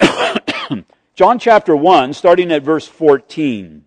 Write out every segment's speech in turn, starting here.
John chapter 1, starting at verse 14,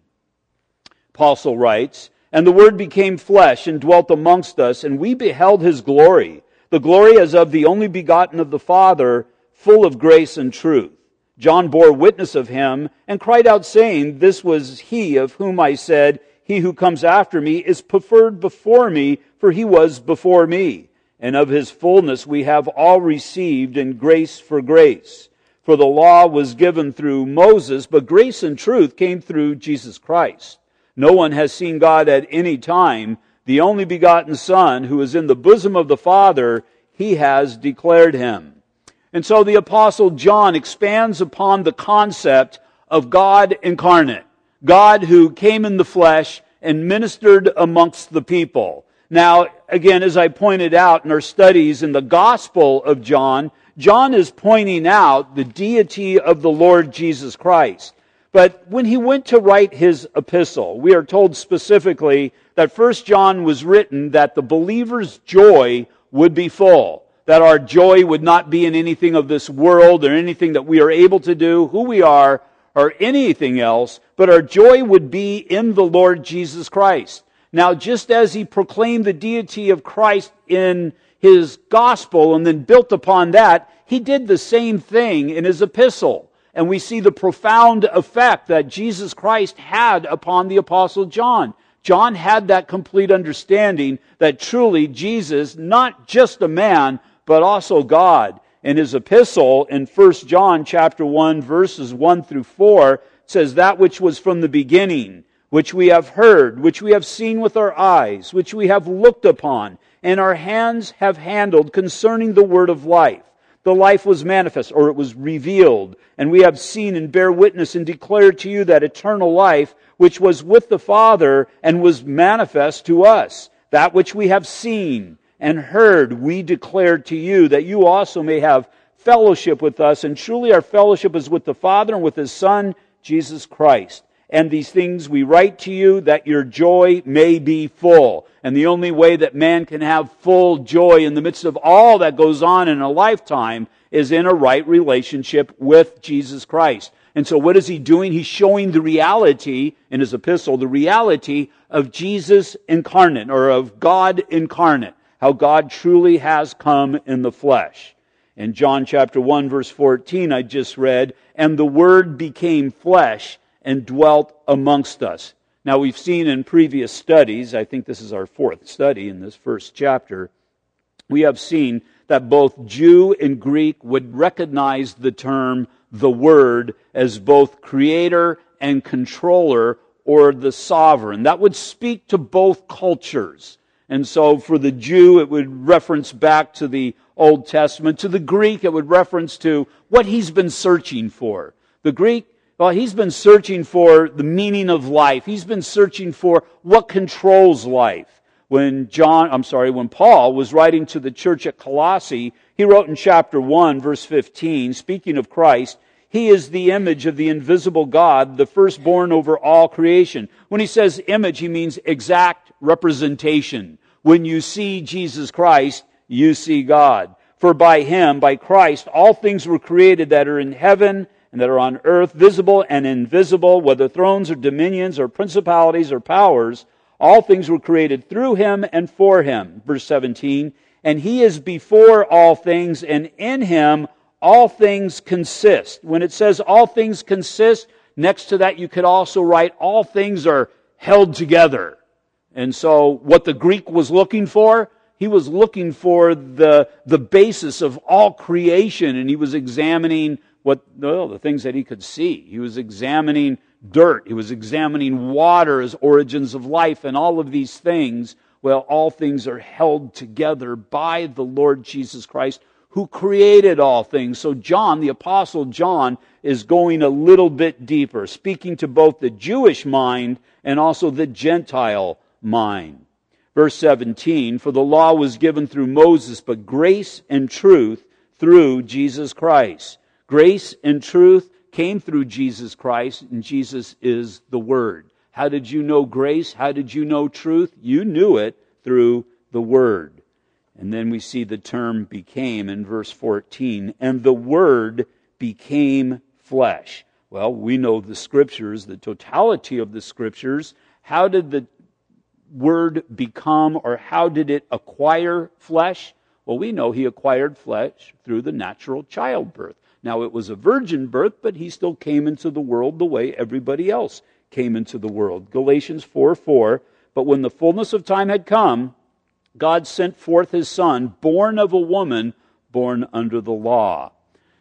Apostle writes, And the Word became flesh and dwelt amongst us, and we beheld his glory, the glory as of the only begotten of the Father, full of grace and truth. John bore witness of him and cried out, saying, This was he of whom I said, He who comes after me is preferred before me, for he was before me. And of his fullness we have all received in grace for grace. For the law was given through Moses, but grace and truth came through Jesus Christ. No one has seen God at any time. The only begotten Son, who is in the bosom of the Father, he has declared him. And so the apostle John expands upon the concept of God incarnate. God who came in the flesh and ministered amongst the people. Now, again, as I pointed out in our studies in the Gospel of John, John is pointing out the deity of the Lord Jesus Christ. But when he went to write his epistle, we are told specifically that First John was written that the believer's joy would be full. That our joy would not be in anything of this world or anything that we are able to do, who we are, or anything else, but our joy would be in the Lord Jesus Christ. Now, just as he proclaimed the deity of Christ in his gospel and then built upon that, he did the same thing in his epistle. And we see the profound effect that Jesus Christ had upon the apostle John. John had that complete understanding that truly Jesus, not just a man, but also God. In his epistle in 1 John chapter 1 verses 1 through 4 says that which was from the beginning, which we have heard, which we have seen with our eyes, which we have looked upon, and our hands have handled concerning the word of life. The life was manifest, or it was revealed, and we have seen and bear witness and declare to you that eternal life which was with the Father and was manifest to us. That which we have seen and heard, we declare to you, that you also may have fellowship with us. And truly our fellowship is with the Father and with His Son, Jesus Christ. And these things we write to you that your joy may be full. And the only way that man can have full joy in the midst of all that goes on in a lifetime is in a right relationship with Jesus Christ. And so what is he doing? He's showing the reality in his epistle, the reality of Jesus incarnate or of God incarnate. How God truly has come in the flesh. In John chapter 1 verse 14 I just read, and the word became flesh and dwelt amongst us. Now, we've seen in previous studies, I think this is our fourth study in this first chapter, we have seen that both Jew and Greek would recognize the term the Word as both creator and controller or the sovereign. That would speak to both cultures. And so for the Jew, it would reference back to the Old Testament. To the Greek, it would reference to what he's been searching for. The Greek well, he's been searching for the meaning of life. He's been searching for what controls life. When John, I'm sorry, when Paul was writing to the church at Colossae, he wrote in chapter 1, verse 15, speaking of Christ, he is the image of the invisible God, the firstborn over all creation. When he says image, he means exact representation. When you see Jesus Christ, you see God. For by him, by Christ, all things were created that are in heaven and that are on earth, visible and invisible, whether thrones or dominions or principalities or powers, all things were created through him and for him. Verse 17. And he is before all things, and in him all things consist. When it says all things consist, next to that you could also write all things are held together. And so what the Greek was looking for, he was looking for the, the basis of all creation, and he was examining what the things that he could see. He was examining dirt. He was examining water as origins of life and all of these things. Well, all things are held together by the Lord Jesus Christ who created all things. So John, the apostle John, is going a little bit deeper, speaking to both the Jewish mind and also the Gentile mind. Verse 17, for the law was given through Moses, but grace and truth through Jesus Christ. Grace and truth came through Jesus Christ, and Jesus is the Word. How did you know grace? How did you know truth? You knew it through the Word. And then we see the term became in verse 14. And the Word became flesh. Well, we know the scriptures, the totality of the scriptures. How did the word become or how did it acquire flesh? Well, we know he acquired flesh through the natural childbirth. Now, it was a virgin birth, but he still came into the world the way everybody else came into the world. Galatians 4 4. But when the fullness of time had come, God sent forth his son, born of a woman, born under the law.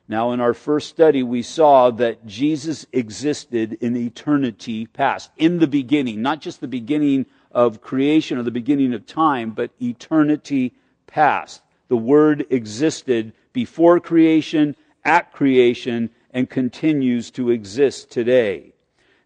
Now, in our first study, we saw that Jesus existed in eternity past, in the beginning, not just the beginning of creation or the beginning of time, but eternity past. The Word existed before creation, at creation, and continues to exist today.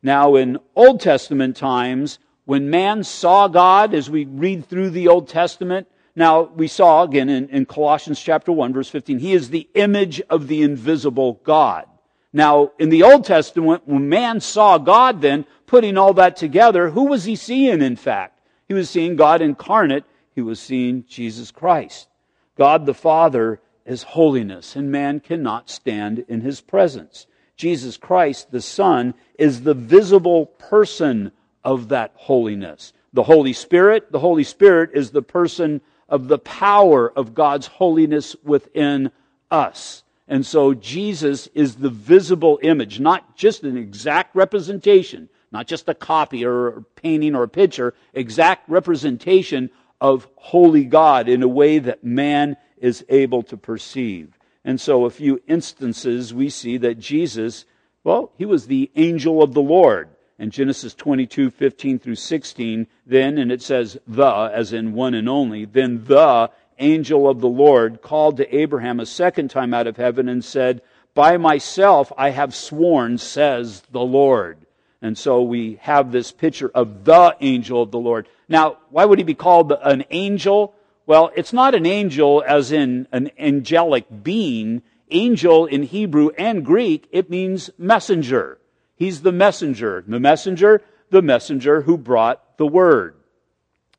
Now, in Old Testament times, when man saw God, as we read through the Old Testament, now we saw again in, in, Colossians chapter 1, verse 15, he is the image of the invisible God. Now, in the Old Testament, when man saw God then, putting all that together, who was he seeing in fact? He was seeing God incarnate. He was seeing Jesus Christ. God the Father is holiness, and man cannot stand in his presence. Jesus Christ, the Son, is the visible person of that holiness. The Holy Spirit, the Holy Spirit is the person of the power of God's holiness within us. And so Jesus is the visible image, not just an exact representation, not just a copy or a painting or a picture, exact representation of holy God in a way that man is able to perceive. And so a few instances we see that Jesus, well, he was the angel of the Lord. In Genesis 22, 15 through 16, then, and it says the, as in one and only, then the angel of the Lord called to Abraham a second time out of heaven and said, By myself I have sworn, says the Lord. And so we have this picture of the angel of the Lord. Now, why would he be called an angel? Well, it's not an angel as in an angelic being. Angel in Hebrew and Greek, it means messenger. He's the messenger. The messenger, the messenger who brought the word.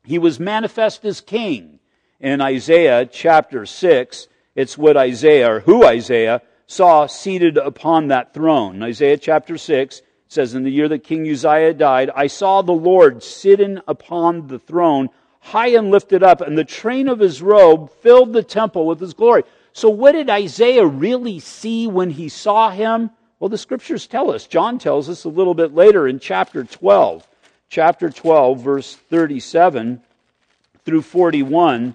He was manifest as king. In Isaiah chapter 6, it's what Isaiah, or who Isaiah, saw seated upon that throne. Isaiah chapter 6 says, In the year that King Uzziah died, I saw the Lord sitting upon the throne, high and lifted up, and the train of his robe filled the temple with his glory. So, what did Isaiah really see when he saw him? Well, the scriptures tell us. John tells us a little bit later in chapter 12. Chapter 12, verse 37 through 41.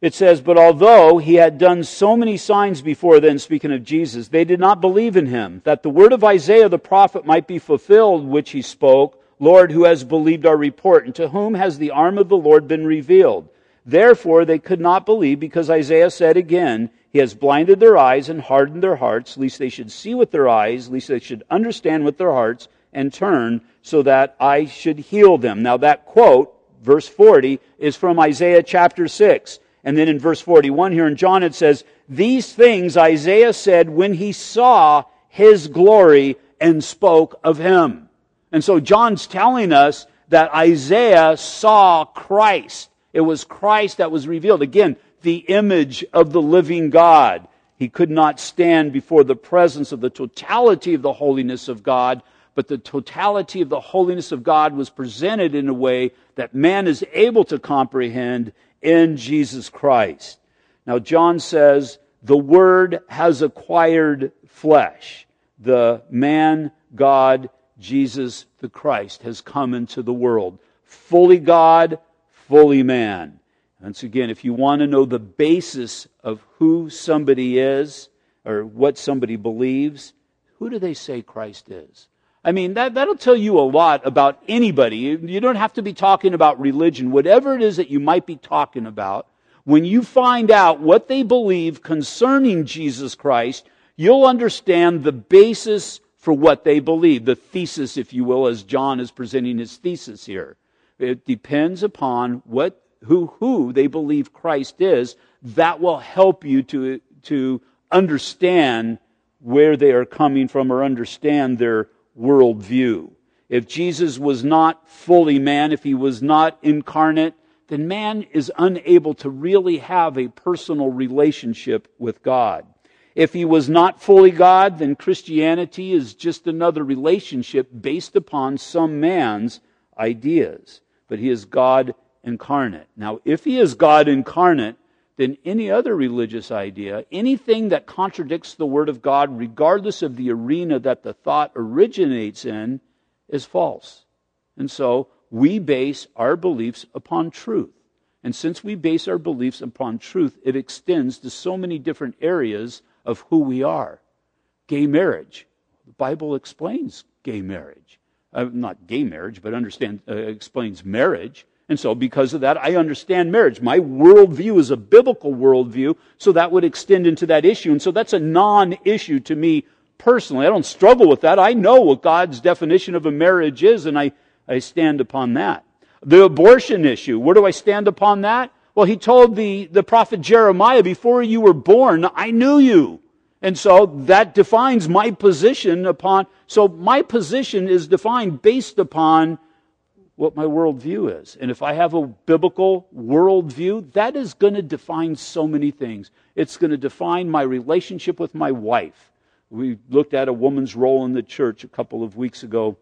It says, But although he had done so many signs before then, speaking of Jesus, they did not believe in him, that the word of Isaiah the prophet might be fulfilled, which he spoke, Lord, who has believed our report, and to whom has the arm of the Lord been revealed? Therefore they could not believe, because Isaiah said again, he has blinded their eyes and hardened their hearts, lest they should see with their eyes, lest they should understand with their hearts and turn, so that I should heal them. Now that quote, verse 40, is from Isaiah chapter 6. And then in verse 41 here in John it says, These things Isaiah said when he saw his glory and spoke of him. And so John's telling us that Isaiah saw Christ. It was Christ that was revealed. Again, the image of the living God. He could not stand before the presence of the totality of the holiness of God, but the totality of the holiness of God was presented in a way that man is able to comprehend in Jesus Christ. Now, John says, the Word has acquired flesh. The man, God, Jesus the Christ, has come into the world. Fully God, fully man. Once again, if you want to know the basis of who somebody is or what somebody believes, who do they say Christ is? I mean, that, that'll tell you a lot about anybody. You don't have to be talking about religion. Whatever it is that you might be talking about, when you find out what they believe concerning Jesus Christ, you'll understand the basis for what they believe, the thesis, if you will, as John is presenting his thesis here. It depends upon what who, who they believe Christ is, that will help you to, to understand where they are coming from or understand their worldview. If Jesus was not fully man, if he was not incarnate, then man is unable to really have a personal relationship with God. If he was not fully God, then Christianity is just another relationship based upon some man's ideas. But he is God incarnate. Now, if he is God incarnate, then any other religious idea, anything that contradicts the Word of God, regardless of the arena that the thought originates in, is false. And so we base our beliefs upon truth. And since we base our beliefs upon truth, it extends to so many different areas of who we are. Gay marriage. The Bible explains gay marriage. Uh, not gay marriage, but understand, uh, explains marriage. And so, because of that, I understand marriage. My worldview is a biblical worldview, so that would extend into that issue. And so that's a non-issue to me personally. I don't struggle with that. I know what God's definition of a marriage is, and I, I stand upon that. The abortion issue, where do I stand upon that? Well, he told the, the prophet Jeremiah, before you were born, I knew you. And so that defines my position upon, so my position is defined based upon what my worldview is. And if I have a biblical worldview, that is going to define so many things. It's going to define my relationship with my wife. We looked at a woman's role in the church a couple of weeks ago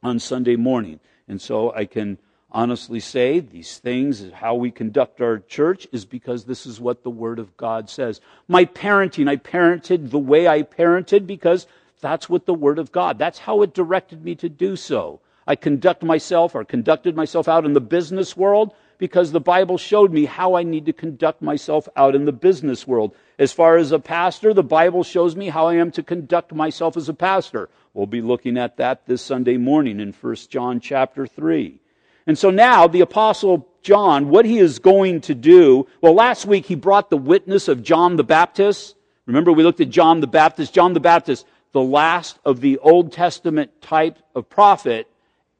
on Sunday morning. And so I can honestly say these things, how we conduct our church, is because this is what the Word of God says. My parenting, I parented the way I parented because that's what the Word of God, that's how it directed me to do so. I conduct myself or conducted myself out in the business world because the Bible showed me how I need to conduct myself out in the business world. As far as a pastor, the Bible shows me how I am to conduct myself as a pastor. We'll be looking at that this Sunday morning in 1 John chapter 3. And so now the apostle John, what he is going to do, well, last week he brought the witness of John the Baptist. Remember we looked at John the Baptist. John the Baptist, the last of the Old Testament type of prophet,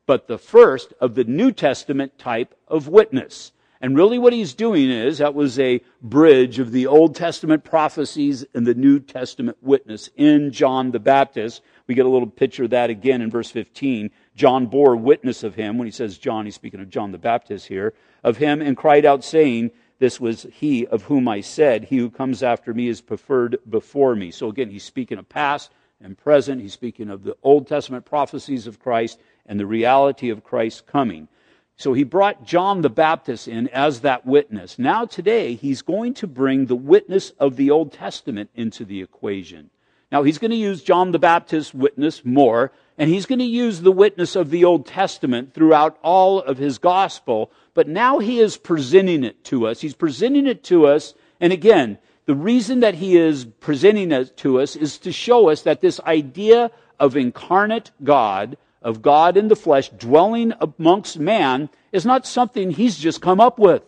but the first of the New Testament type of witness. And really what he's doing is, that was a bridge of the Old Testament prophecies and the New Testament witness in John the Baptist. We get a little picture of that again in verse 15. John bore witness of him. When he says John, he's speaking of John the Baptist here, of him and cried out saying, this was he of whom I said, he who comes after me is preferred before me. So again, he's speaking of past and present. He's speaking of the Old Testament prophecies of Christ and the reality of Christ's coming. So he brought John the Baptist in as that witness. Now today, he's going to bring the witness of the Old Testament into the equation. Now he's going to use John the Baptist's witness more, and he's going to use the witness of the Old Testament throughout all of his gospel, but now he is presenting it to us. He's presenting it to us, and again, the reason that he is presenting it to us is to show us that this idea of incarnate God, of God in the flesh dwelling amongst man, is not something he's just come up with.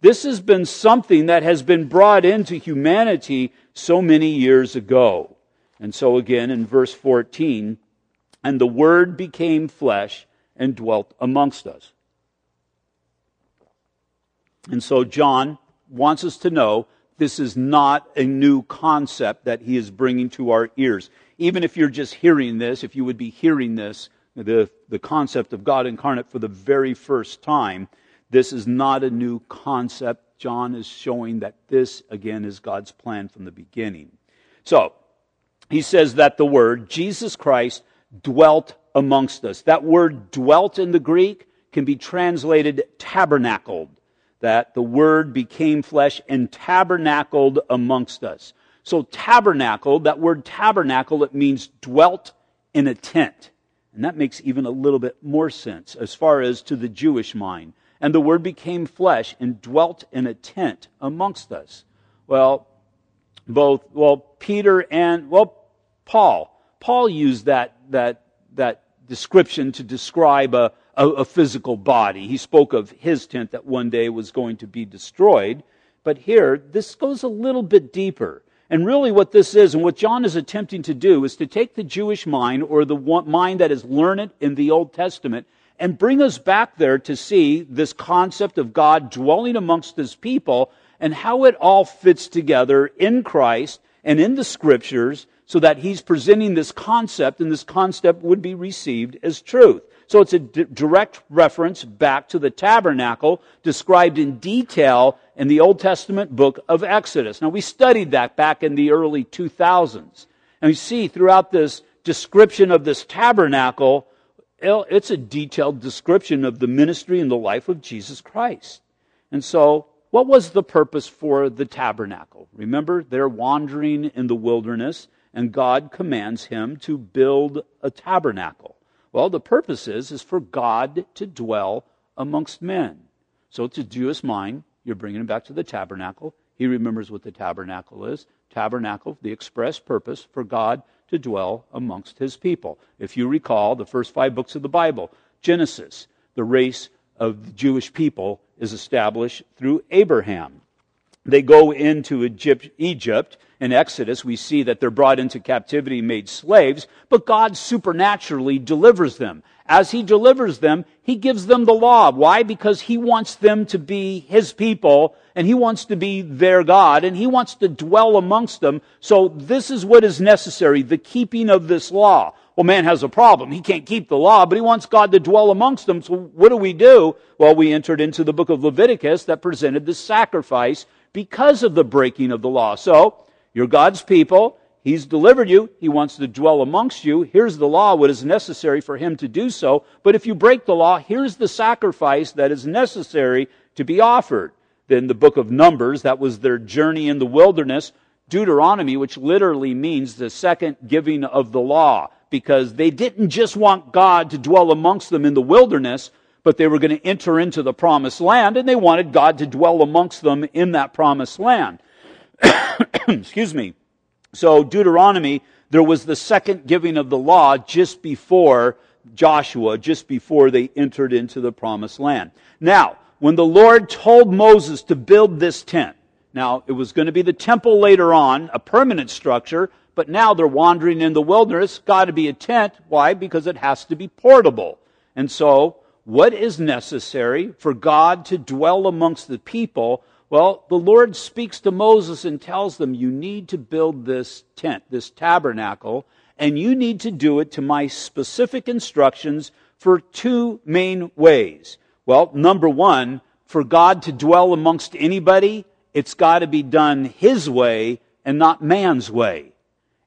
This has been something that has been brought into humanity so many years ago. And so again in verse 14, and the Word became flesh and dwelt amongst us. And so John wants us to know this is not a new concept that he is bringing to our ears. Even if you're just hearing this, if you would be hearing this, the, the concept of God incarnate for the very first time, this is not a new concept. John is showing that this, again, is God's plan from the beginning. So, he says that the Word, Jesus Christ, dwelt amongst us. That word dwelt in the Greek can be translated tabernacled. That the Word became flesh and tabernacled amongst us. So tabernacle, that word tabernacle, it means dwelt in a tent. And that makes even a little bit more sense as far as to the Jewish mind. And the Word became flesh and dwelt in a tent amongst us. Well, both, well, Peter and, well, Paul. Paul used that, that, that description to describe a, a, a physical body. He spoke of his tent that one day was going to be destroyed. But here, this goes a little bit deeper. And really what this is, and what John is attempting to do, is to take the Jewish mind, or the mind that is learned in the Old Testament, and bring us back there to see this concept of God dwelling amongst his people, and how it all fits together in Christ and in the scriptures, so that he's presenting this concept, and this concept would be received as truth. So it's a direct reference back to the tabernacle described in detail in the Old Testament book of Exodus. Now we studied that back in the early 2000s. And we see throughout this description of this tabernacle, it's a detailed description of the ministry and the life of Jesus Christ. And so, what was the purpose for the tabernacle? Remember, they're wandering in the wilderness, and God commands him to build a tabernacle. Well, the purpose is, is for God to dwell amongst men. So, to Jewish mind, you're bringing him back to the tabernacle. He remembers what the tabernacle is. Tabernacle, the express purpose for God to dwell amongst his people. If you recall the first five books of the Bible, Genesis, the race of the Jewish people is established through Abraham. They go into Egypt, Egypt in Exodus. We see that they're brought into captivity, made slaves, but God supernaturally delivers them. As He delivers them, He gives them the law. Why? Because He wants them to be His people and He wants to be their God and He wants to dwell amongst them. So this is what is necessary, the keeping of this law. Well, man has a problem. He can't keep the law, but he wants God to dwell amongst them. So what do we do? Well, we entered into the book of Leviticus that presented the sacrifice because of the breaking of the law. So, you're God's people. He's delivered you. He wants to dwell amongst you. Here's the law, what is necessary for him to do so. But if you break the law, here's the sacrifice that is necessary to be offered. Then the book of Numbers, that was their journey in the wilderness. Deuteronomy, which literally means the second giving of the law because they didn't just want God to dwell amongst them in the wilderness, but they were going to enter into the promised land and they wanted God to dwell amongst them in that promised land. Excuse me. So Deuteronomy, there was the second giving of the law just before Joshua, just before they entered into the promised land. Now, when the Lord told Moses to build this tent, now it was going to be the temple later on, a permanent structure, but now they're wandering in the wilderness. Got to be a tent. Why? Because it has to be portable. And so, what is necessary for God to dwell amongst the people? Well, the Lord speaks to Moses and tells them, you need to build this tent, this tabernacle, and you need to do it to my specific instructions for two main ways. Well, number one, for God to dwell amongst anybody, it's got to be done His way and not man's way.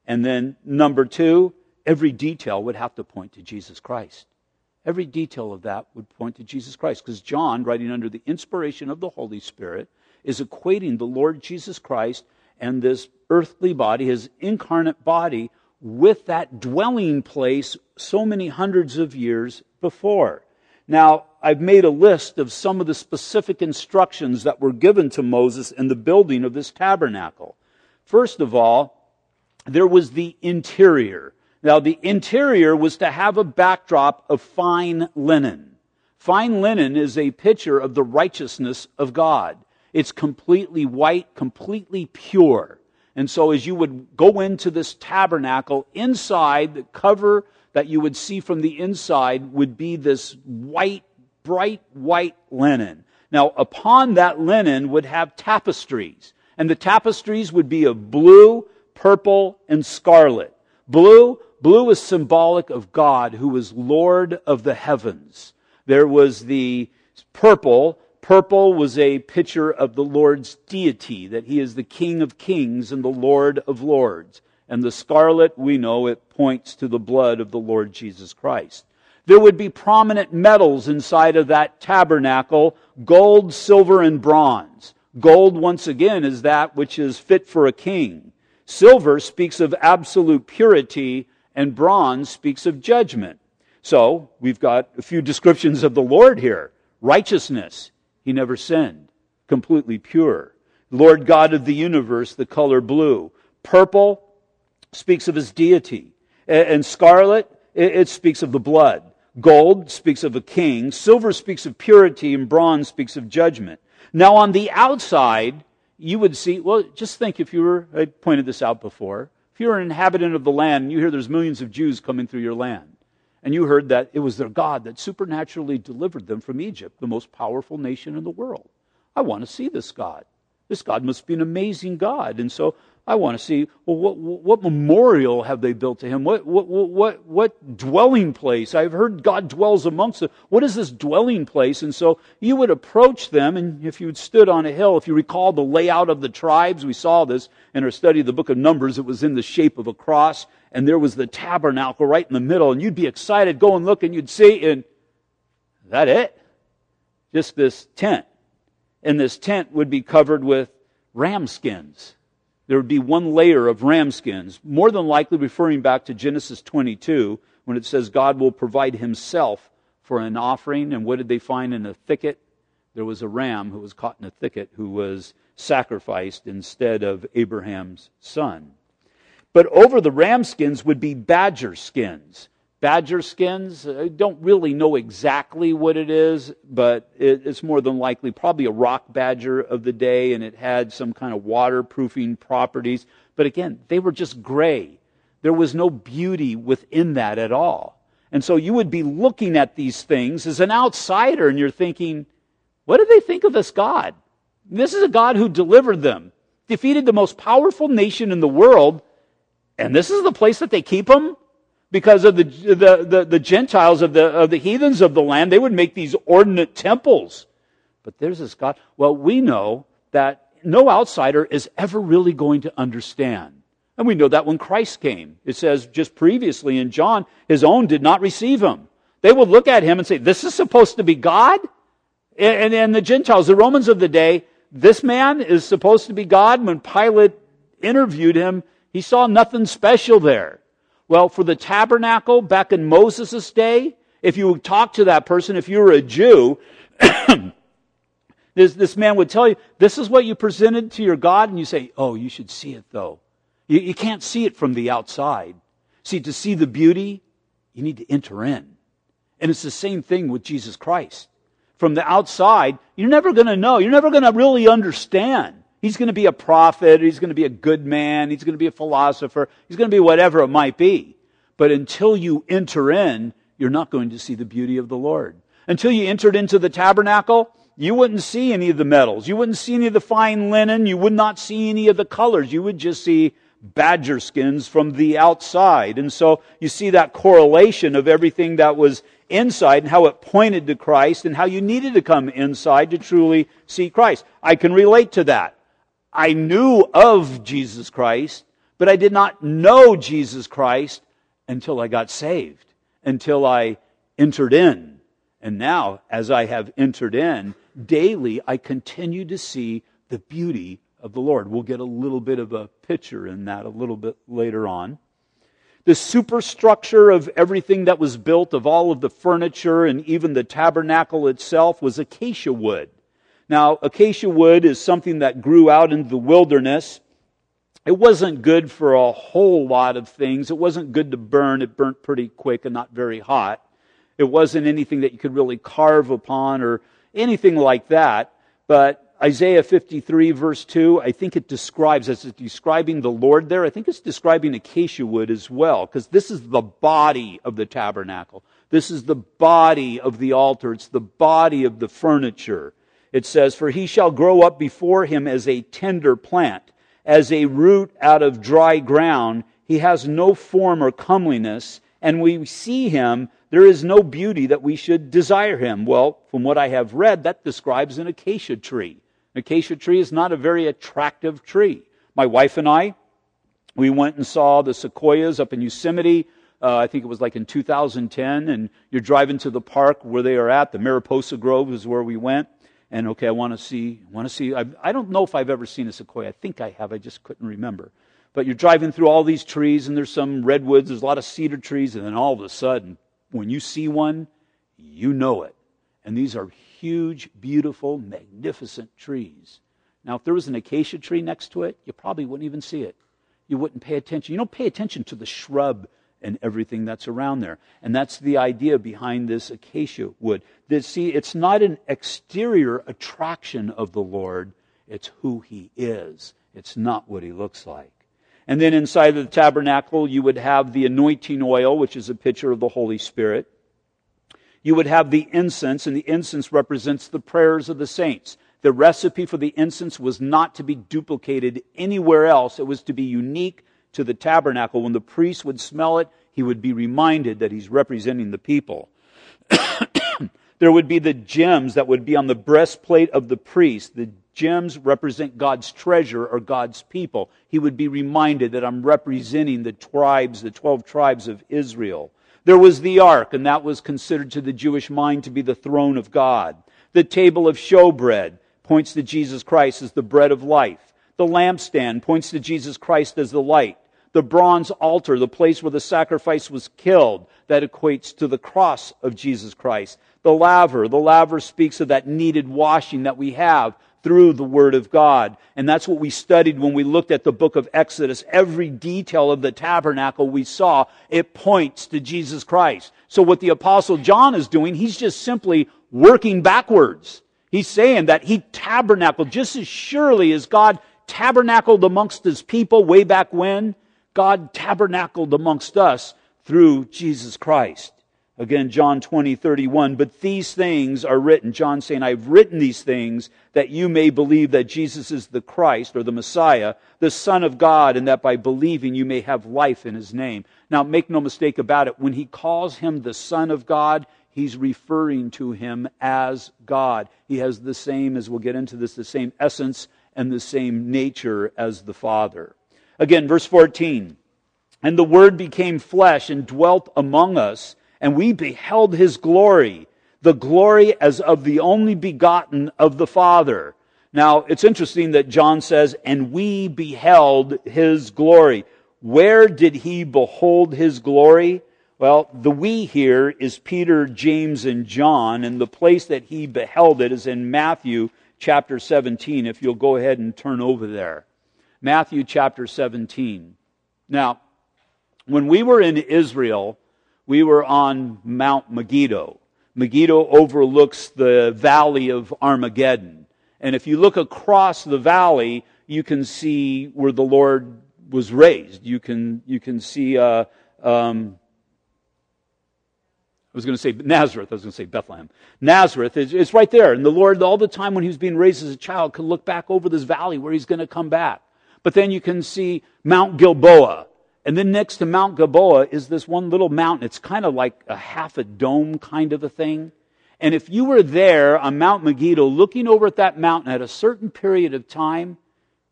And then number two, every detail would have to point to Jesus Christ. Every detail of that would point to Jesus Christ. Because John, writing under the inspiration of the Holy Spirit, is equating the Lord Jesus Christ and this earthly body, his incarnate body, with that dwelling place so many hundreds of years before. Now, I've made a list of some of the specific instructions that were given to Moses in the building of this tabernacle. First of all, there was the interior. Now, the interior was to have a backdrop of fine linen. Fine linen is a picture of the righteousness of God. It's completely white, completely pure. And so as you would go into this tabernacle, inside, the cover that you would see from the inside would be this white, bright white linen. Now, upon that linen would have tapestries. And the tapestries would be of blue, purple, and scarlet. Blue, blue is symbolic of God who is Lord of the heavens. There was the purple. Purple was a picture of the Lord's deity, that he is the King of kings and the Lord of lords. And the scarlet, we know it points to the blood of the Lord Jesus Christ. There would be prominent metals inside of that tabernacle, gold, silver, and bronze. Gold, once again, is that which is fit for a king. Silver speaks of absolute purity, and bronze speaks of judgment. So, we've got a few descriptions of the Lord here. Righteousness, he never sinned, completely pure. Lord God of the universe, the color blue. Purple speaks of his deity. And scarlet, it speaks of the blood. Gold speaks of a king. Silver speaks of purity, and bronze speaks of judgment. Now, on the outside, you would see, well, just think if you were, I pointed this out before, you're an inhabitant of the land and you hear there's millions of Jews coming through your land, and you heard that it was their God that supernaturally delivered them from Egypt, the most powerful nation in the world. I want to see this God. This God must be an amazing God. And so I want to see, well, what, what memorial have they built to him? What, what, what, what dwelling place? I've heard God dwells amongst them. What is this dwelling place? And so you would approach them, and if you had stood on a hill, if you recall the layout of the tribes, we saw this in our study of the book of Numbers, it was in the shape of a cross, and there was the tabernacle right in the middle, and you'd be excited, go and look, and you'd see, and that it? Just this tent. And this tent would be covered with ram skins there would be one layer of ram skins, more than likely referring back to Genesis 22 when it says God will provide himself for an offering. And what did they find in a thicket? There was a ram who was caught in a thicket who was sacrificed instead of Abraham's son. But over the ram skins would be badger skins badger skins. Uh, I don't really know exactly what it is, but it's more than likely probably a rock badger of the day, and it had some kind of waterproofing properties. But again, they were just gray. There was no beauty within that at all. And so you would be looking at these things as an outsider, and you're thinking, what do they think of this God? This is a God who delivered them, defeated the most powerful nation in the world, and this is the place that they keep him? Because of the, the, the, the, Gentiles of the, of the heathens of the land, they would make these ordinate temples. But there's this God. Well, we know that no outsider is ever really going to understand. And we know that when Christ came. It says just previously in John, his own did not receive him. They would look at him and say, This is supposed to be God? And, and the Gentiles, the Romans of the day, this man is supposed to be God. When Pilate interviewed him, he saw nothing special there. Well, for the tabernacle back in Moses' day, if you would talk to that person, if you were a Jew, this, this man would tell you, this is what you presented to your God, and you say, oh, you should see it though. You, you can't see it from the outside. See, to see the beauty, you need to enter in. And it's the same thing with Jesus Christ. From the outside, you're never going to know. You're never going to really understand. He's going to be a prophet. He's going to be a good man. He's going to be a philosopher. He's going to be whatever it might be. But until you enter in, you're not going to see the beauty of the Lord. Until you entered into the tabernacle, you wouldn't see any of the metals. You wouldn't see any of the fine linen. You would not see any of the colors. You would just see badger skins from the outside. And so you see that correlation of everything that was inside and how it pointed to Christ and how you needed to come inside to truly see Christ. I can relate to that. I knew of Jesus Christ, but I did not know Jesus Christ until I got saved, until I entered in. And now, as I have entered in, daily I continue to see the beauty of the Lord. We'll get a little bit of a picture in that a little bit later on. The superstructure of everything that was built, of all of the furniture and even the tabernacle itself, was acacia wood. Now, acacia wood is something that grew out into the wilderness. It wasn't good for a whole lot of things. It wasn't good to burn. It burnt pretty quick and not very hot. It wasn't anything that you could really carve upon or anything like that. But Isaiah 53 verse 2, I think it describes, as it's describing the Lord there, I think it's describing acacia wood as well, because this is the body of the tabernacle. This is the body of the altar. It's the body of the furniture it says, For he shall grow up before him as a tender plant, as a root out of dry ground. He has no form or comeliness, and we see him, there is no beauty that we should desire him. Well, from what I have read, that describes an acacia tree. An acacia tree is not a very attractive tree. My wife and I, we went and saw the sequoias up in Yosemite. Uh, I think it was like in 2010, and you're driving to the park where they are at. The Mariposa Grove is where we went and okay, I want to see, want to see. I, I don't know if I've ever seen a sequoia. I think I have. I just couldn't remember. But you're driving through all these trees, and there's some redwoods. There's a lot of cedar trees, and then all of a sudden, when you see one, you know it. And these are huge, beautiful, magnificent trees. Now, if there was an acacia tree next to it, you probably wouldn't even see it. You wouldn't pay attention. You don't pay attention to the shrub and everything that's around there. And that's the idea behind this acacia wood. That, see, it's not an exterior attraction of the Lord, it's who He is. It's not what He looks like. And then inside of the tabernacle, you would have the anointing oil, which is a picture of the Holy Spirit. You would have the incense, and the incense represents the prayers of the saints. The recipe for the incense was not to be duplicated anywhere else. It was to be unique to the tabernacle. When the priest would smell it, he would be reminded that he's representing the people. there would be the gems that would be on the breastplate of the priest. The gems represent God's treasure or God's people. He would be reminded that I'm representing the tribes, the 12 tribes of Israel. There was the ark, and that was considered to the Jewish mind to be the throne of God. The table of showbread points to Jesus Christ as the bread of life. The lampstand points to Jesus Christ as the light the bronze altar, the place where the sacrifice was killed, that equates to the cross of Jesus Christ. The laver, the laver speaks of that needed washing that we have through the Word of God. And that's what we studied when we looked at the book of Exodus. Every detail of the tabernacle we saw, it points to Jesus Christ. So what the apostle John is doing, he's just simply working backwards. He's saying that he tabernacled just as surely as God tabernacled amongst his people way back when. God tabernacled amongst us through Jesus Christ. Again, John 20, 31. But these things are written. John saying, I've written these things that you may believe that Jesus is the Christ or the Messiah, the Son of God, and that by believing you may have life in his name. Now, make no mistake about it. When he calls him the Son of God, he's referring to him as God. He has the same, as we'll get into this, the same essence and the same nature as the Father. Again, verse 14. And the Word became flesh and dwelt among us, and we beheld his glory, the glory as of the only begotten of the Father. Now, it's interesting that John says, and we beheld his glory. Where did he behold his glory? Well, the we here is Peter, James, and John, and the place that he beheld it is in Matthew chapter 17, if you'll go ahead and turn over there. Matthew chapter 17. Now, when we were in Israel, we were on Mount Megiddo. Megiddo overlooks the valley of Armageddon. And if you look across the valley, you can see where the Lord was raised. You can, you can see, uh, um, I was going to say Nazareth. I was going to say Bethlehem. Nazareth is, is right there. And the Lord, all the time when he was being raised as a child, could look back over this valley where he's going to come back. But then you can see Mount Gilboa. And then next to Mount Gilboa is this one little mountain. It's kind of like a half a dome kind of a thing. And if you were there on Mount Megiddo looking over at that mountain at a certain period of time,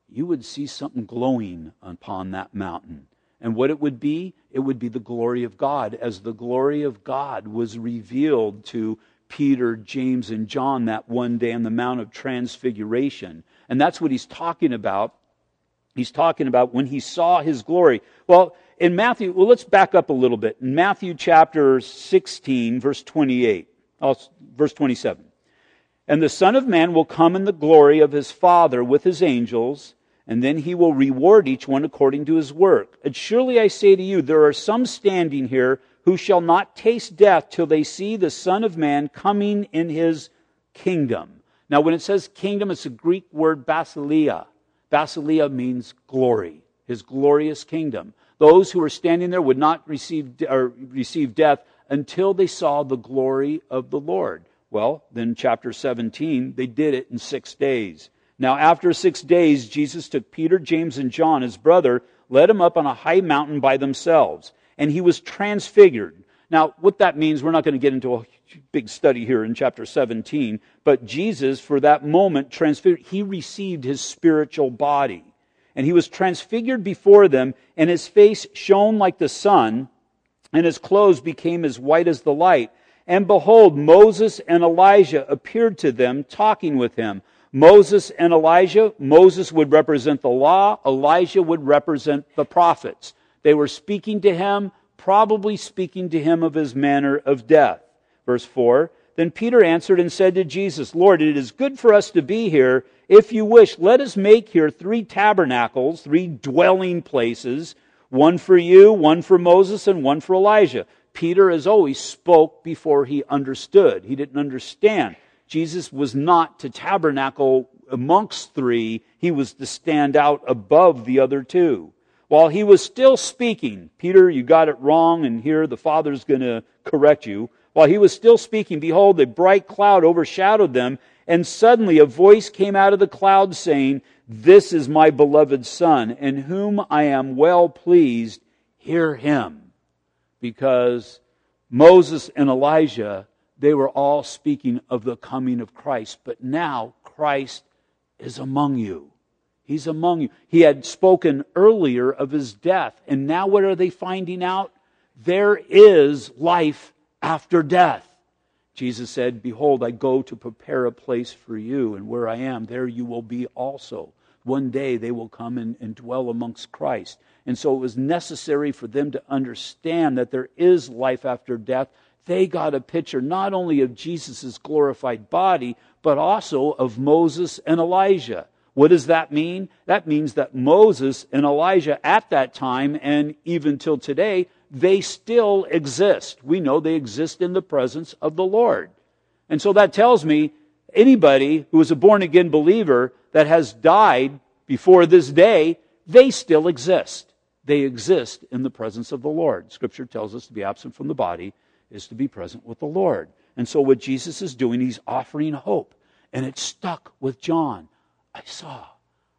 you would see something glowing upon that mountain. And what it would be? It would be the glory of God, as the glory of God was revealed to Peter, James, and John that one day on the Mount of Transfiguration. And that's what he's talking about He's talking about when he saw his glory. Well, in Matthew, well, let's back up a little bit. In Matthew chapter 16, verse 28, oh, verse 27. And the Son of Man will come in the glory of his Father with his angels, and then he will reward each one according to his work. And surely I say to you, there are some standing here who shall not taste death till they see the Son of Man coming in his kingdom. Now, when it says kingdom, it's a Greek word basileia. Basileia means glory, his glorious kingdom. Those who were standing there would not receive, or receive death until they saw the glory of the Lord. Well, then, chapter 17, they did it in six days. Now, after six days, Jesus took Peter, James, and John, his brother, led him up on a high mountain by themselves, and he was transfigured. Now, what that means, we're not going to get into a big study here in chapter 17, but Jesus, for that moment, transfigured, he received his spiritual body. And he was transfigured before them, and his face shone like the sun, and his clothes became as white as the light. And behold, Moses and Elijah appeared to them, talking with him. Moses and Elijah, Moses would represent the law, Elijah would represent the prophets. They were speaking to him probably speaking to him of his manner of death. Verse 4 Then Peter answered and said to Jesus, Lord, it is good for us to be here. If you wish, let us make here three tabernacles, three dwelling places, one for you, one for Moses, and one for Elijah. Peter, as always, spoke before he understood. He didn't understand. Jesus was not to tabernacle amongst three, he was to stand out above the other two. While he was still speaking, Peter, you got it wrong, and here the Father's going to correct you. While he was still speaking, behold, a bright cloud overshadowed them, And suddenly a voice came out of the cloud saying, This is my beloved Son, in whom I am well pleased. Hear him. Because Moses and Elijah, they were all speaking of the coming of Christ. But now Christ is among you. He's among you. He had spoken earlier of his death. And now what are they finding out? There is life after death. Jesus said, Behold, I go to prepare a place for you, and where I am, there you will be also. One day they will come and, and dwell amongst Christ. And so it was necessary for them to understand that there is life after death. They got a picture not only of Jesus' glorified body, but also of Moses and Elijah. What does that mean? That means that Moses and Elijah at that time and even till today they still exist. We know they exist in the presence of the Lord. And so that tells me anybody who is a born again believer that has died before this day, they still exist. They exist in the presence of the Lord. Scripture tells us to be absent from the body is to be present with the Lord. And so what Jesus is doing, he's offering hope. And it stuck with John. I saw.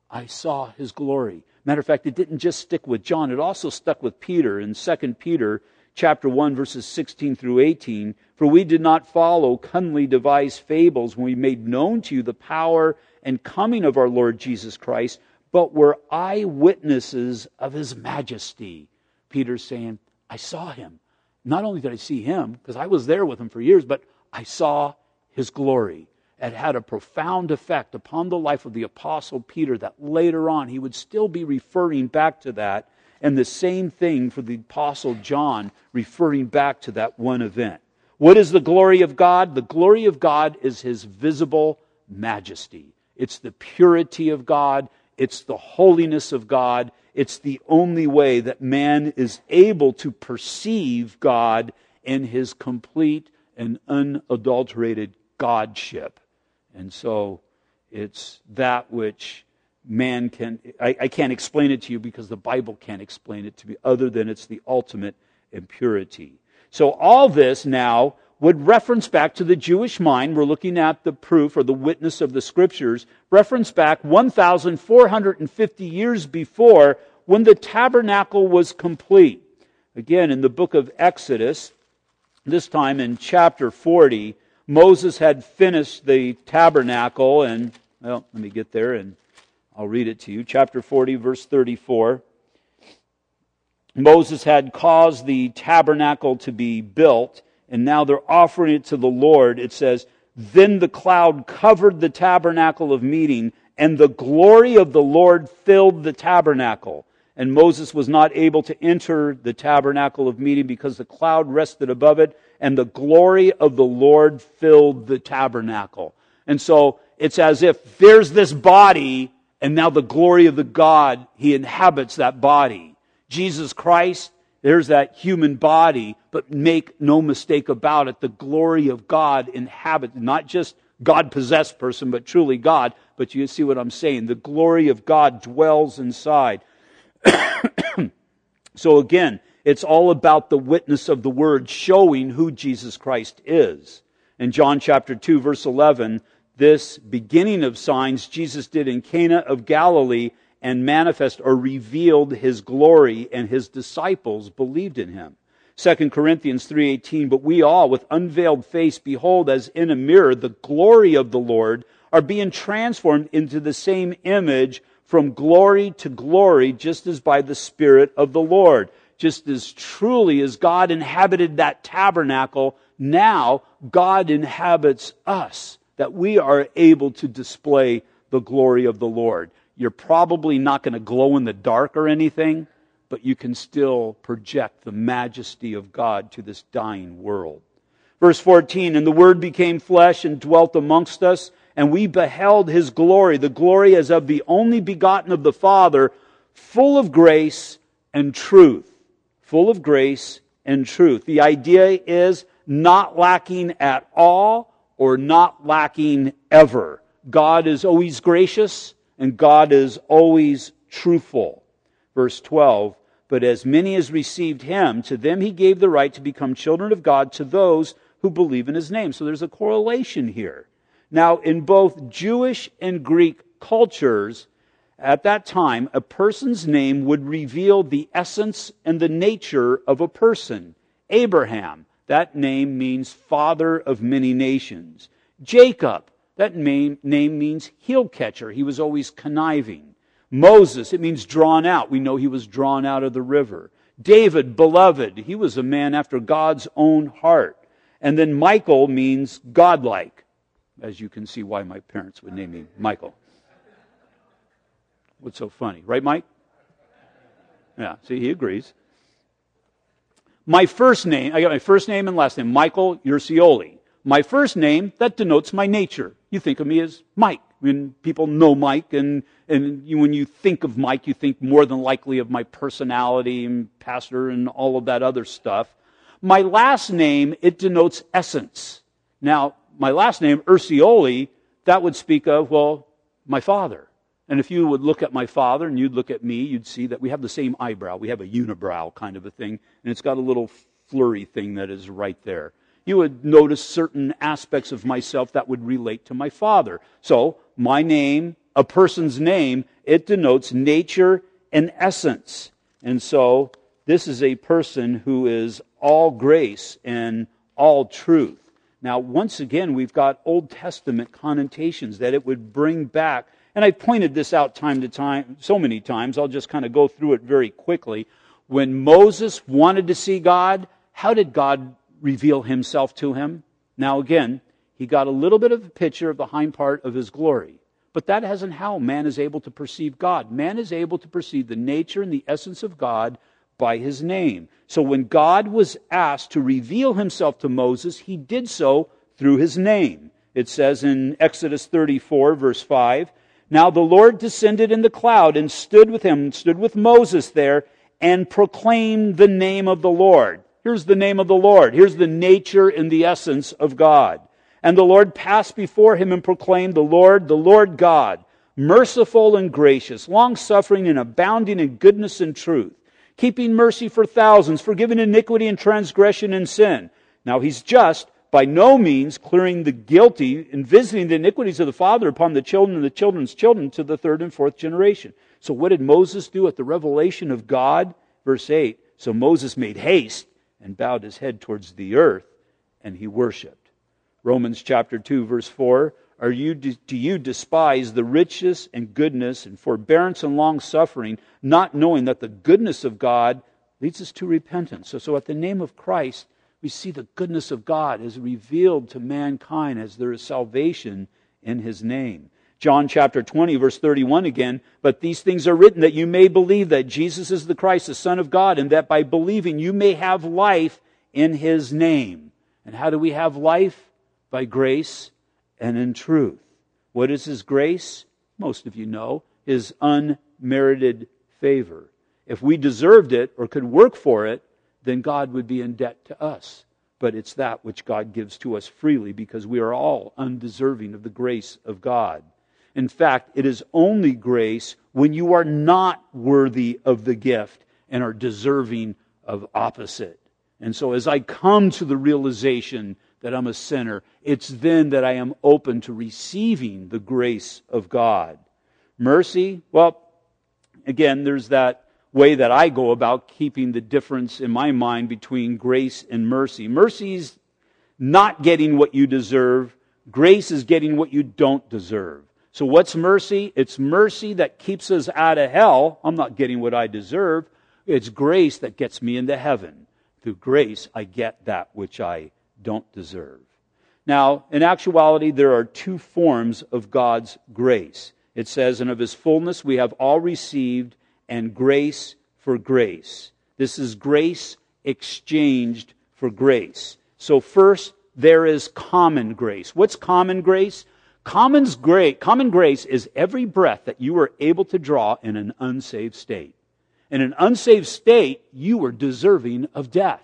I saw his glory. Matter of fact, it didn't just stick with John, it also stuck with Peter in 2 Peter chapter 1 verses 16 through 18 for we did not follow cunningly devised fables when we made known to you the power and coming of our lord jesus christ but were eyewitnesses of his majesty. Peter's saying i saw him. Not only did i see him because i was there with him for years but i saw his glory had had a profound effect upon the life of the Apostle Peter that later on he would still be referring back to that, and the same thing for the Apostle John, referring back to that one event. What is the glory of God? The glory of God is his visible majesty. It's the purity of God. It's the holiness of God. It's the only way that man is able to perceive God in his complete and unadulterated Godship. And so it's that which man can, I, I, can't explain it to you because the Bible can't explain it to me, other than it's the ultimate impurity. So all this now would reference back to the Jewish mind. We're looking at the proof or the witness of the scriptures, reference back 1,450 years before when the tabernacle was complete. Again, in the book of Exodus, this time in chapter 40, Moses had finished the tabernacle, and, well, let me get there and I'll read it to you. Chapter 40, verse 34. Moses had caused the tabernacle to be built, and now they're offering it to the Lord. It says, Then the cloud covered the tabernacle of meeting, and the glory of the Lord filled the tabernacle. And Moses was not able to enter the tabernacle of meeting because the cloud rested above it, and the glory of the Lord filled the tabernacle. And so it's as if there's this body, and now the glory of the God, He inhabits that body. Jesus Christ, there's that human body, but make no mistake about it, the glory of God inhabits, not just God possessed person, but truly God. But you see what I'm saying. The glory of God dwells inside. so again, it's all about the witness of the word showing who Jesus Christ is. In John chapter 2 verse 11, this beginning of signs Jesus did in Cana of Galilee and manifest or revealed his glory and his disciples believed in him. 2 Corinthians 3:18 but we all with unveiled face behold as in a mirror the glory of the Lord are being transformed into the same image from glory to glory just as by the spirit of the Lord just as truly as God inhabited that tabernacle, now God inhabits us, that we are able to display the glory of the Lord. You're probably not going to glow in the dark or anything, but you can still project the majesty of God to this dying world. Verse 14, and the Word became flesh and dwelt amongst us, and we beheld his glory, the glory as of the only begotten of the Father, full of grace and truth full of grace and truth. The idea is not lacking at all or not lacking ever. God is always gracious and God is always truthful. Verse 12, but as many as received him, to them he gave the right to become children of God to those who believe in his name. So there's a correlation here. Now, in both Jewish and Greek cultures, at that time, a person's name would reveal the essence and the nature of a person. Abraham, that name means father of many nations. Jacob, that name, name means heel catcher. He was always conniving. Moses, it means drawn out. We know he was drawn out of the river. David, beloved, he was a man after God's own heart. And then Michael means godlike, as you can see why my parents would name me Michael. What's so funny? Right, Mike? Yeah, see, he agrees. My first name, I got my first name and last name, Michael Ursioli. My first name, that denotes my nature. You think of me as Mike. When people know Mike, and, and you, when you think of Mike, you think more than likely of my personality and pastor and all of that other stuff. My last name, it denotes essence. Now, my last name, Ursioli, that would speak of, well, my father. And if you would look at my father and you'd look at me, you'd see that we have the same eyebrow. We have a unibrow kind of a thing, and it's got a little flurry thing that is right there. You would notice certain aspects of myself that would relate to my father. So, my name, a person's name, it denotes nature and essence. And so, this is a person who is all grace and all truth. Now, once again, we've got Old Testament connotations that it would bring back and I pointed this out time to time, so many times, I'll just kind of go through it very quickly. When Moses wanted to see God, how did God reveal himself to him? Now, again, he got a little bit of a picture of the hind part of his glory. But that isn't how man is able to perceive God. Man is able to perceive the nature and the essence of God by his name. So when God was asked to reveal himself to Moses, he did so through his name. It says in Exodus 34, verse 5, now the Lord descended in the cloud and stood with him, stood with Moses there, and proclaimed the name of the Lord. Here's the name of the Lord. Here's the nature and the essence of God. And the Lord passed before him and proclaimed, The Lord, the Lord God, merciful and gracious, long suffering and abounding in goodness and truth, keeping mercy for thousands, forgiving iniquity and transgression and sin. Now he's just, by no means clearing the guilty and visiting the iniquities of the father upon the children and the children's children to the third and fourth generation. So, what did Moses do at the revelation of God? Verse 8 So Moses made haste and bowed his head towards the earth, and he worshiped. Romans chapter 2, verse 4 Are you, Do you despise the riches and goodness and forbearance and long suffering, not knowing that the goodness of God leads us to repentance? So, so at the name of Christ, we see the goodness of God is revealed to mankind as there is salvation in his name. John chapter 20, verse 31 again, but these things are written that you may believe that Jesus is the Christ, the Son of God, and that by believing you may have life in his name. And how do we have life? By grace and in truth. What is his grace? Most of you know, his unmerited favor. If we deserved it or could work for it, then God would be in debt to us. But it's that which God gives to us freely because we are all undeserving of the grace of God. In fact, it is only grace when you are not worthy of the gift and are deserving of opposite. And so as I come to the realization that I'm a sinner, it's then that I am open to receiving the grace of God. Mercy, well, again, there's that way that I go about keeping the difference in my mind between grace and mercy. Mercy is not getting what you deserve. Grace is getting what you don't deserve. So what's mercy? It's mercy that keeps us out of hell. I'm not getting what I deserve. It's grace that gets me into heaven. Through grace, I get that which I don't deserve. Now, in actuality, there are two forms of God's grace. It says, and of his fullness we have all received and grace for grace. This is grace exchanged for grace. So first, there is common grace. What's common grace? Common's great, common grace is every breath that you were able to draw in an unsaved state. In an unsaved state, you were deserving of death.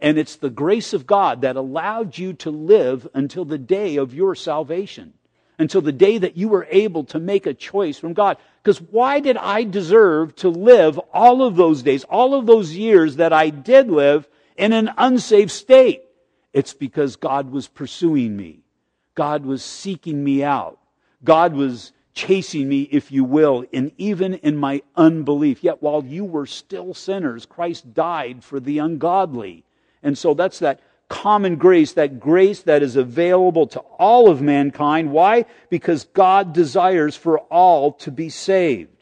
And it's the grace of God that allowed you to live until the day of your salvation until the day that you were able to make a choice from God. Because why did I deserve to live all of those days, all of those years that I did live in an unsafe state? It's because God was pursuing me. God was seeking me out. God was chasing me, if you will, and even in my unbelief. Yet while you were still sinners, Christ died for the ungodly. And so that's that common grace, that grace that is available to all of mankind. Why? Because God desires for all to be saved.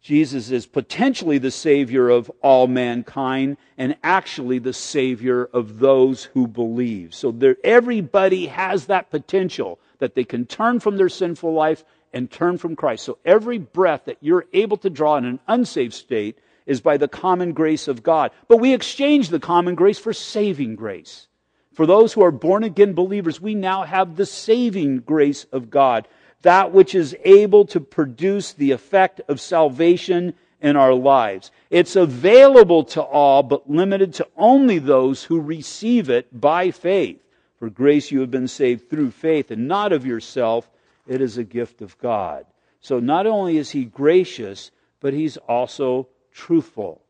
Jesus is potentially the Savior of all mankind and actually the Savior of those who believe. So there, everybody has that potential that they can turn from their sinful life and turn from Christ. So every breath that you're able to draw in an unsaved state is by the common grace of God. But we exchange the common grace for saving grace. For those who are born again believers, we now have the saving grace of God that which is able to produce the effect of salvation in our lives. It's available to all, but limited to only those who receive it by faith. For grace you have been saved through faith, and not of yourself. It is a gift of God. So not only is he gracious, but he's also truthful.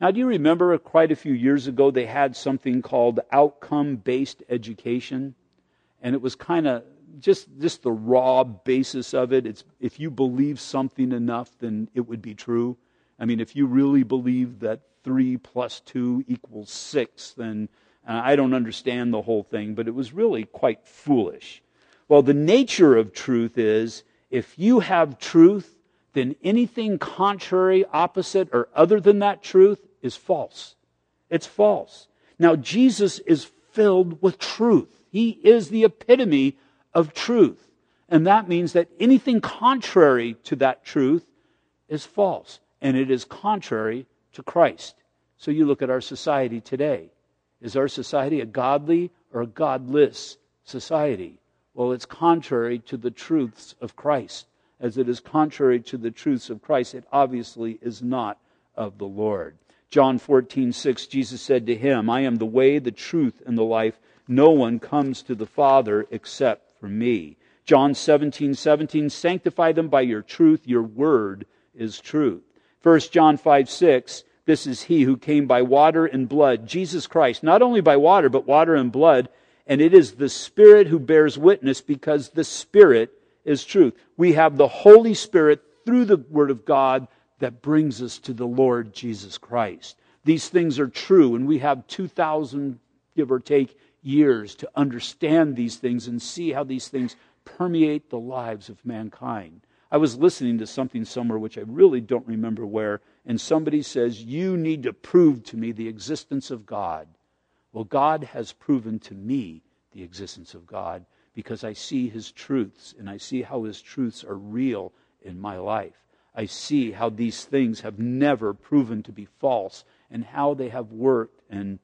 Now, do you remember quite a few years ago they had something called outcome based education? And it was kind of just just the raw basis of it. It's if you believe something enough, then it would be true. I mean, if you really believe that three plus two equals six, then uh, I don't understand the whole thing. But it was really quite foolish. Well, the nature of truth is if you have truth, then anything contrary, opposite, or other than that truth is false. It's false. Now, Jesus is filled with truth. He is the epitome of truth. And that means that anything contrary to that truth is false, and it is contrary to Christ. So you look at our society today. Is our society a godly or a godless society? Well, it's contrary to the truths of Christ. As it is contrary to the truths of Christ, it obviously is not of the Lord. John 14, 6, Jesus said to him, I am the way, the truth, and the life. No one comes to the Father except for me. John 17, 17, sanctify them by your truth. Your word is truth. 1 John 5, 6, this is he who came by water and blood, Jesus Christ, not only by water, but water and blood. And it is the Spirit who bears witness because the Spirit is truth. We have the Holy Spirit through the Word of God that brings us to the Lord Jesus Christ. These things are true, and we have 2,000, give or take, years to understand these things and see how these things permeate the lives of mankind. I was listening to something somewhere which I really don't remember where, and somebody says, You need to prove to me the existence of God. Well, God has proven to me the existence of God because I see his truths and I see how his truths are real in my life. I see how these things have never proven to be false and how they have worked and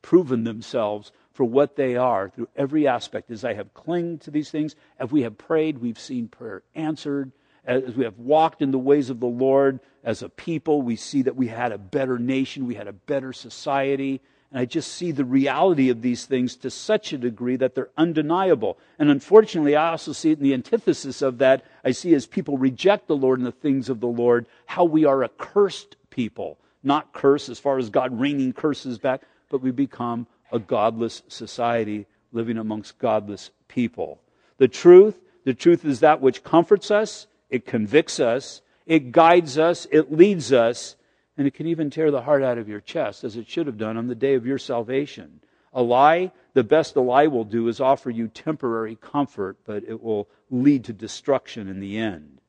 proven themselves for what they are through every aspect. As I have clinged to these things, as we have prayed, we've seen prayer answered. As we have walked in the ways of the Lord as a people, we see that we had a better nation, we had a better society. And I just see the reality of these things to such a degree that they're undeniable. And unfortunately, I also see it in the antithesis of that. I see as people reject the Lord and the things of the Lord, how we are a cursed people. Not cursed as far as God raining curses back, but we become a godless society living amongst godless people. The truth, the truth is that which comforts us, it convicts us, it guides us, it leads us, and it can even tear the heart out of your chest, as it should have done on the day of your salvation. A lie, the best a lie will do is offer you temporary comfort, but it will lead to destruction in the end.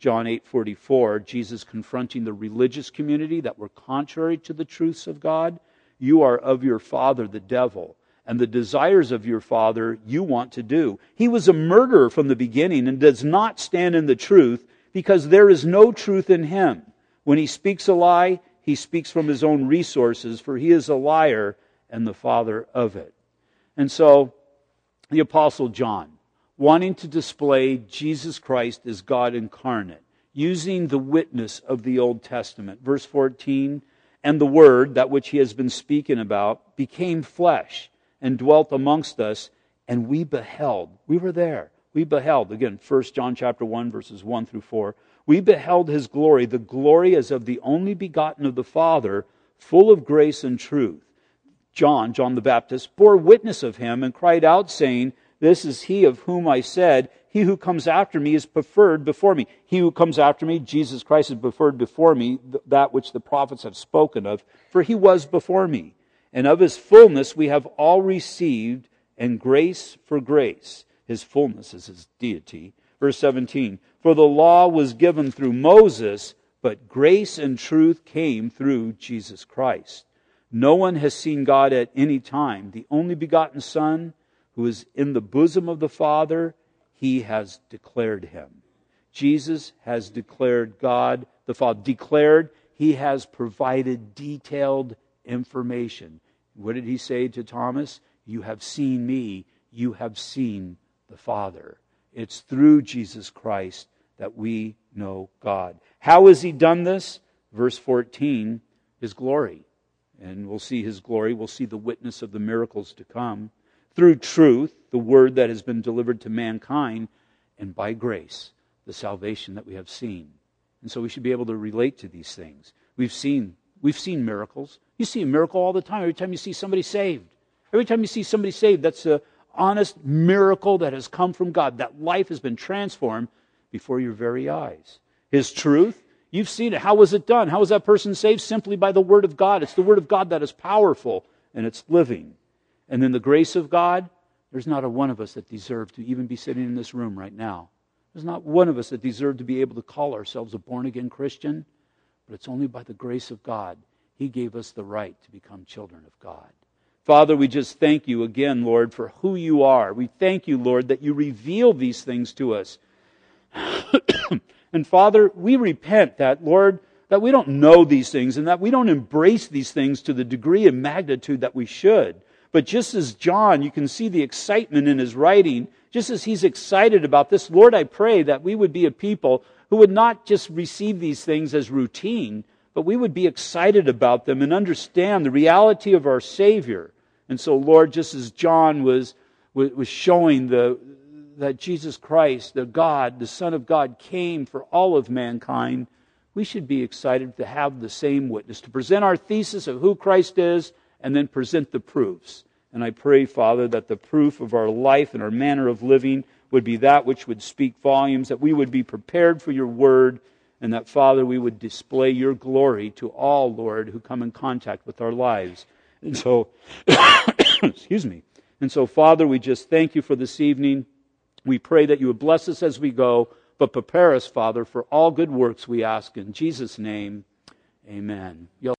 John 8:44, Jesus confronting the religious community that were contrary to the truths of God you are of your father, the devil, and the desires of your father you want to do. He was a murderer from the beginning and does not stand in the truth because there is no truth in him. When he speaks a lie, he speaks from his own resources, for he is a liar and the father of it. And so, the Apostle John, wanting to display Jesus Christ as God incarnate, using the witness of the Old Testament. Verse 14, and the Word, that which he has been speaking about, became flesh and dwelt amongst us, and we beheld. We were there. We beheld. Again, 1 John chapter 1, verses 1 through 4. We beheld his glory, the glory as of the only begotten of the Father, full of grace and truth. John, John the Baptist, bore witness of him and cried out, saying, This is he of whom I said, He who comes after me is preferred before me. He who comes after me, Jesus Christ, is preferred before me, that which the prophets have spoken of, for he was before me. And of his fullness we have all received, and grace for grace. His fullness is his deity. Verse 17 For the law was given through Moses, but grace and truth came through Jesus Christ. No one has seen God at any time. The only begotten Son, who is in the bosom of the Father, he has declared him. Jesus has declared God the Father. Declared, he has provided detailed information. What did he say to Thomas? You have seen me, you have seen the Father. It's through Jesus Christ that we know God. How has he done this? Verse 14, his glory. And we'll see his glory. We'll see the witness of the miracles to come. Through truth, the word that has been delivered to mankind, and by grace, the salvation that we have seen. And so we should be able to relate to these things. We've seen, we've seen miracles. You see a miracle all the time. Every time you see somebody saved. Every time you see somebody saved, that's a, honest miracle that has come from God. That life has been transformed before your very eyes. His truth, you've seen it. How was it done? How was that person saved? Simply by the Word of God. It's the Word of God that is powerful and it's living. And then the grace of God, there's not a one of us that deserve to even be sitting in this room right now. There's not one of us that deserve to be able to call ourselves a born again Christian, but it's only by the grace of God. He gave us the right to become children of God. Father, we just thank you again, Lord, for who you are. We thank you, Lord, that you reveal these things to us. and Father, we repent that, Lord, that we don't know these things and that we don't embrace these things to the degree and magnitude that we should. But just as John, you can see the excitement in his writing, just as he's excited about this, Lord, I pray that we would be a people who would not just receive these things as routine, but we would be excited about them and understand the reality of our Savior. And so, Lord, just as John was, was showing the, that Jesus Christ, the God, the Son of God, came for all of mankind, we should be excited to have the same witness, to present our thesis of who Christ is, and then present the proofs. And I pray, Father, that the proof of our life and our manner of living would be that which would speak volumes, that we would be prepared for your word, and that, Father, we would display your glory to all, Lord, who come in contact with our lives. And so, excuse me. And so, Father, we just thank you for this evening. We pray that you would bless us as we go, but prepare us, Father, for all good works, we ask in Jesus' name. Amen. You'll